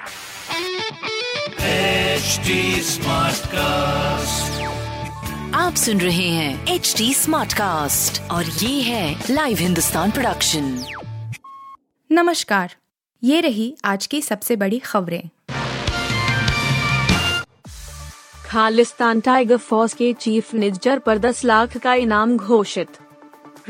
HD Smartcast. आप सुन रहे हैं एच डी स्मार्ट कास्ट और ये है लाइव हिंदुस्तान प्रोडक्शन नमस्कार ये रही आज की सबसे बड़ी खबरें। खालिस्तान टाइगर फोर्स के चीफ निज्जर पर 10 लाख का इनाम घोषित।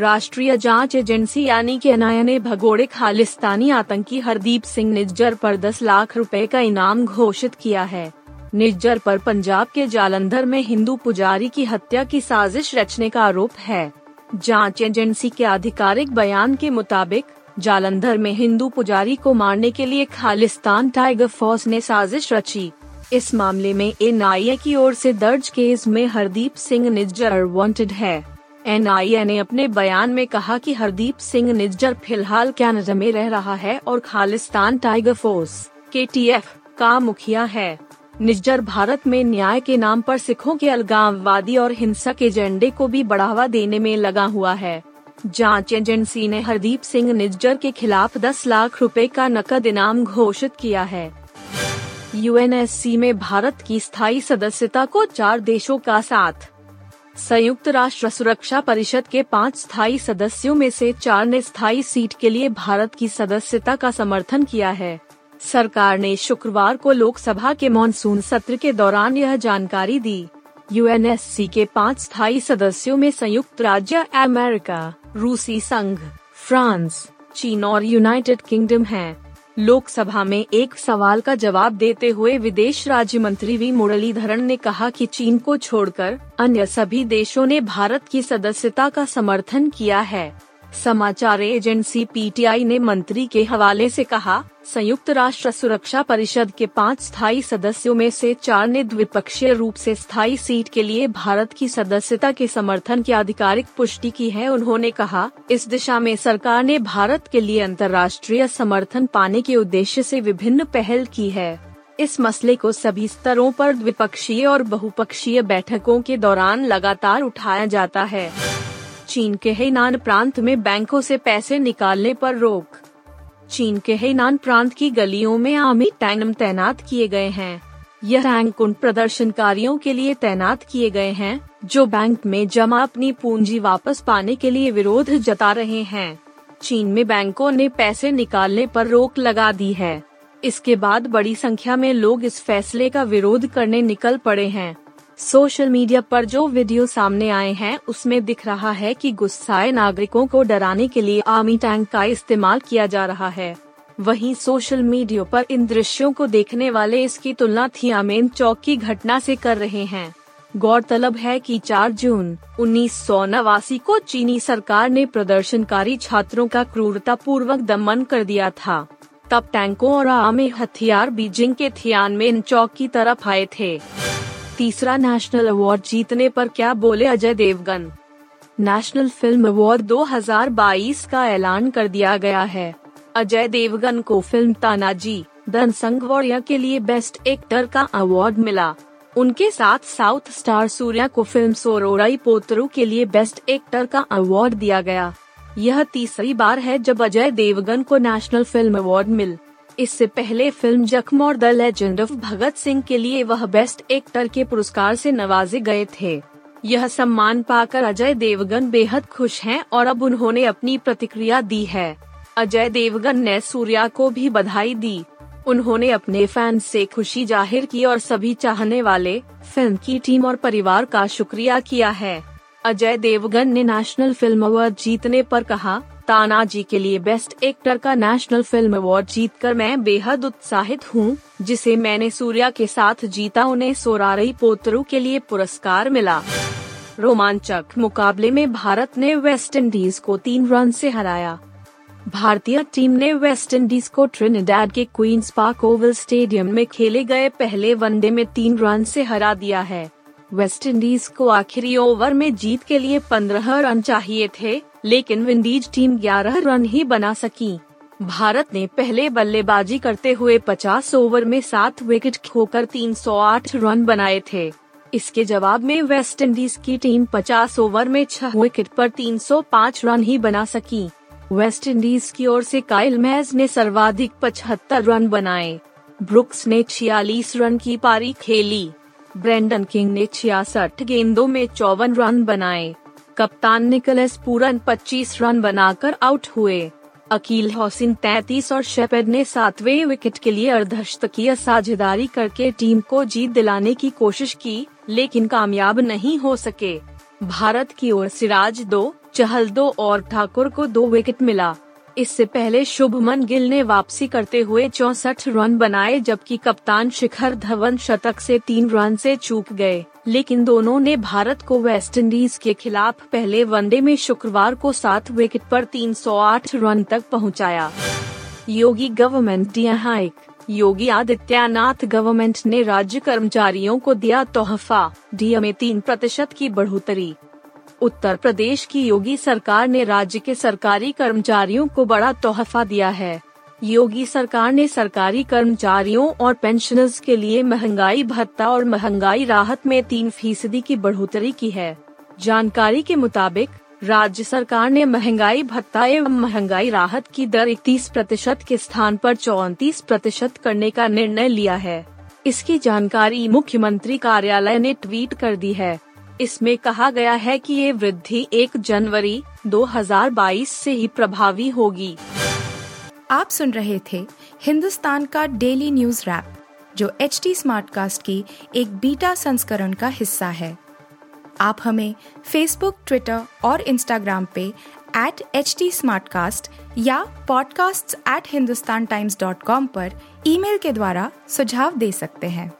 राष्ट्रीय जाँच एजेंसी यानी कि एनआईए ने भगोड़े खालिस्तानी आतंकी हरदीप सिंह निज्जर पर 10 लाख रुपए का इनाम घोषित किया है। निज्जर पर पंजाब के जालंधर में हिंदू पुजारी की हत्या की साजिश रचने का आरोप है। जाँच एजेंसी के आधिकारिक बयान के मुताबिक, जालंधर में हिंदू पुजारी को मारने के लिए खालिस्तान टाइगर फोर्स ने साजिश रची। इस मामले में एनआईए की ओर से दर्ज केस में हरदीप सिंह निज्जर वांटेड है। एनआईए ने अपने बयान में कहा कि हरदीप सिंह निज्जर फ़िलहाल कनाडा में रह रहा है और खालिस्तान टाइगर फोर्स के का मुखिया है। निज्जर भारत में न्याय के नाम पर सिखों के अलगाववादी और हिंसक एजेंडे को भी बढ़ावा देने में लगा हुआ है। जाँच एजेंसी ने हरदीप सिंह निज्जर के खिलाफ 10 लाख रुपए का नकद इनाम घोषित किया है। यूएनएससी में भारत की स्थायी सदस्यता को चार देशों का साथ संयुक्त राष्ट्र सुरक्षा परिषद के पाँच स्थायी सदस्यों में से चार ने स्थायी सीट के लिए भारत की सदस्यता का समर्थन किया है सरकार ने शुक्रवार को लोकसभा के मानसून सत्र के दौरान यह जानकारी दी यूएनएससी के पाँच स्थायी सदस्यों में संयुक्त राज्य अमेरिका, रूसी संघ, फ्रांस, चीन और यूनाइटेड किंगडम हैं। लोकसभा में एक सवाल का जवाब देते हुए विदेश राज्य मंत्री वी. मुरलीधरन ने कहा कि चीन को छोड़कर अन्य सभी देशों ने भारत की सदस्यता का समर्थन किया है। समाचार एजेंसी पीटीआई ने मंत्री के हवाले से कहा, संयुक्त राष्ट्र सुरक्षा परिषद के पाँच स्थायी सदस्यों में से चार ने द्विपक्षीय रूप से स्थायी सीट के लिए भारत की सदस्यता के समर्थन की आधिकारिक पुष्टि की है, उन्होंने कहा। इस दिशा में सरकार ने भारत के लिए अंतर्राष्ट्रीय समर्थन पाने के उद्देश्य से विभिन्न पहल की है। इस मसले को सभी स्तरों पर द्विपक्षीय और बहुपक्षीय बैठकों के दौरान लगातार उठाया जाता है। चीन के हेनान प्रांत में बैंकों से पैसे निकालने पर रोक। चीन के हेनान प्रांत की गलियों में आर्मी टैंक तैनात किए गए हैं। यह रैंक उन प्रदर्शनकारियों के लिए तैनात किए गए हैं, जो बैंक में जमा अपनी पूंजी वापस पाने के लिए विरोध जता रहे हैं। चीन में बैंकों ने पैसे निकालने पर रोक लगा दी है। इसके बाद बड़ी संख्या में लोग इस फैसले का विरोध करने निकल पड़े हैं। सोशल मीडिया पर जो वीडियो सामने आए हैं, उसमें दिख रहा है कि गुस्साए नागरिकों को डराने के लिए आर्मी टैंक का इस्तेमाल किया जा रहा है। वहीं सोशल मीडिया पर इन दृश्यों को देखने वाले इसकी तुलना थियामेन चौक की घटना से कर रहे हैं। गौरतलब है कि 4 जून, उन्नीस नवासी को चीनी सरकार ने प्रदर्शनकारी छात्रों का क्रूरता पूर्वक दमन कर दिया था। तब टैंकों और आर्मी हथियार बीजिंग के थियान थियानमेन चौक की तरफ़ आए थे। तीसरा नेशनल अवार्ड जीतने पर क्या बोले Ajay Devgn? National film award 2022 का ऐलान कर दिया गया है। अजय देवगन को फ़िल्म तानाजी दन संग के लिए बेस्ट एक्टर का अवार्ड मिला। उनके साथ साउथ स्टार सूर्या को फ़िल्म सोरोराई पोतरू के लिए बेस्ट एक्टर का अवार्ड दिया गया। यह तीसरी बार है जब अजय देवगन को नेशनल फ़िल्म अवार्ड मिल। इससे पहले फ़िल्म जख्म और the legend of Bhagat Singh के लिए वह बेस्ट एक्टर के पुरस्कार से नवाजे गए थे। यह सम्मान पाकर अजय देवगन बेहद खुश हैं और अब उन्होंने अपनी प्रतिक्रिया दी है। अजय देवगन ने सूर्या को भी बधाई दी। उन्होंने अपने फैंस से खुशी ज़ाहिर की और सभी चाहने वाले फ़िल्म की टीम और परिवार का शुक्रिया किया है। अजय देवगन ने नेशनल फ़िल्म अवार्ड जीतने पर कहा तानाजी के लिए बेस्ट एक्टर का नेशनल फ़िल्म अवार्ड जीतकर मैं बेहद उत्साहित हूँ, जिसे मैंने सूर्या के साथ जीता उन्हें सोरारई पोतरू के लिए पुरस्कार मिला। रोमांचक मुकाबले में भारत ने वेस्ट इंडीज को तीन रन से हराया। भारतीय टीम ने वेस्ट इंडीज को ट्रिनिडाड के क्वींस पार्क ओवल स्टेडियम में खेले गए पहले वनडे में तीन रन से हरा दिया है। वेस्ट इंडीज को आखिरी ओवर में जीत के लिए पंद्रह रन चाहिए थे, लेकिन विंडीज टीम 11 रन ही बना सकी। भारत ने पहले बल्लेबाजी करते हुए 50 ओवर में सात विकेट खोकर 308 रन बनाए थे। इसके जवाब में वेस्ट इंडीज की टीम 50 ओवर में छह विकेट पर 305 रन ही बना सकी। वेस्ट इंडीज की ओर से काइल मैज ने सर्वाधिक 75 रन बनाए। ब्रुक्स ने छियालीस रन की पारी खेली। ब्रेंडन किंग ने छियासठ गेंदों में चौवन रन बनाए। कप्तान निकलस पूरन 25 रन बनाकर आउट हुए। अकील हौसिन 33 और शेपेड ने सातवें विकेट के लिए अर्धशतकीय साझेदारी करके टीम को जीत दिलाने की कोशिश की, लेकिन कामयाब नहीं हो सके। भारत की ओर सिराज दो, चहल दो और ठाकुर को दो विकेट मिला। इससे पहले शुभमन गिल ने वापसी करते हुए चौसठ रन बनाए, जबकि कप्तान शिखर धवन शतक से तीन रन से चूक गए लेकिन दोनों ने भारत को वेस्टइंडीज के खिलाफ पहले वनडे में शुक्रवार को सात विकेट पर 308 रन तक पहुँचाया। योगी गवर्नमेंट दिया हाइक योगी आदित्यनाथ गवर्नमेंट ने राज्य कर्मचारियों को दिया तोहफा, डीए में तीन प्रतिशत की बढ़ोतरी उत्तर प्रदेश की योगी सरकार ने राज्य के सरकारी कर्मचारियों को बड़ा तोहफा दिया है। योगी सरकार ने सरकारी कर्मचारियों और पेंशनर्स के लिए महँगाई, भत्ता और महँगाई राहत में तीन फ़ीसदी की बढ़ोतरी की है। जानकारी के मुताबिक, राज्य सरकार ने महँगाई, भत्ता एवं महँगाई राहत की दर इकतीस प्रतिशत के स्थान पर चौतीस प्रतिशत करने का निर्णय लिया है। इसकी जानकारी मुख्यमंत्री कार्यालय ने ट्वीट कर दी है। इसमें कहा गया है कि ये वृद्धि 1 जनवरी 2022 से ही प्रभावी होगी। आप सुन रहे थे हिंदुस्तान का डेली न्यूज़ रैप, जो एच टी स्मार्टकास्ट की एक बीटा संस्करण का हिस्सा है। आप हमें फेसबुक ट्विटर और इंस्टाग्राम पे एट एच टी या podcasts@hindustantimes.com पर ईमेल के द्वारा सुझाव दे सकते हैं।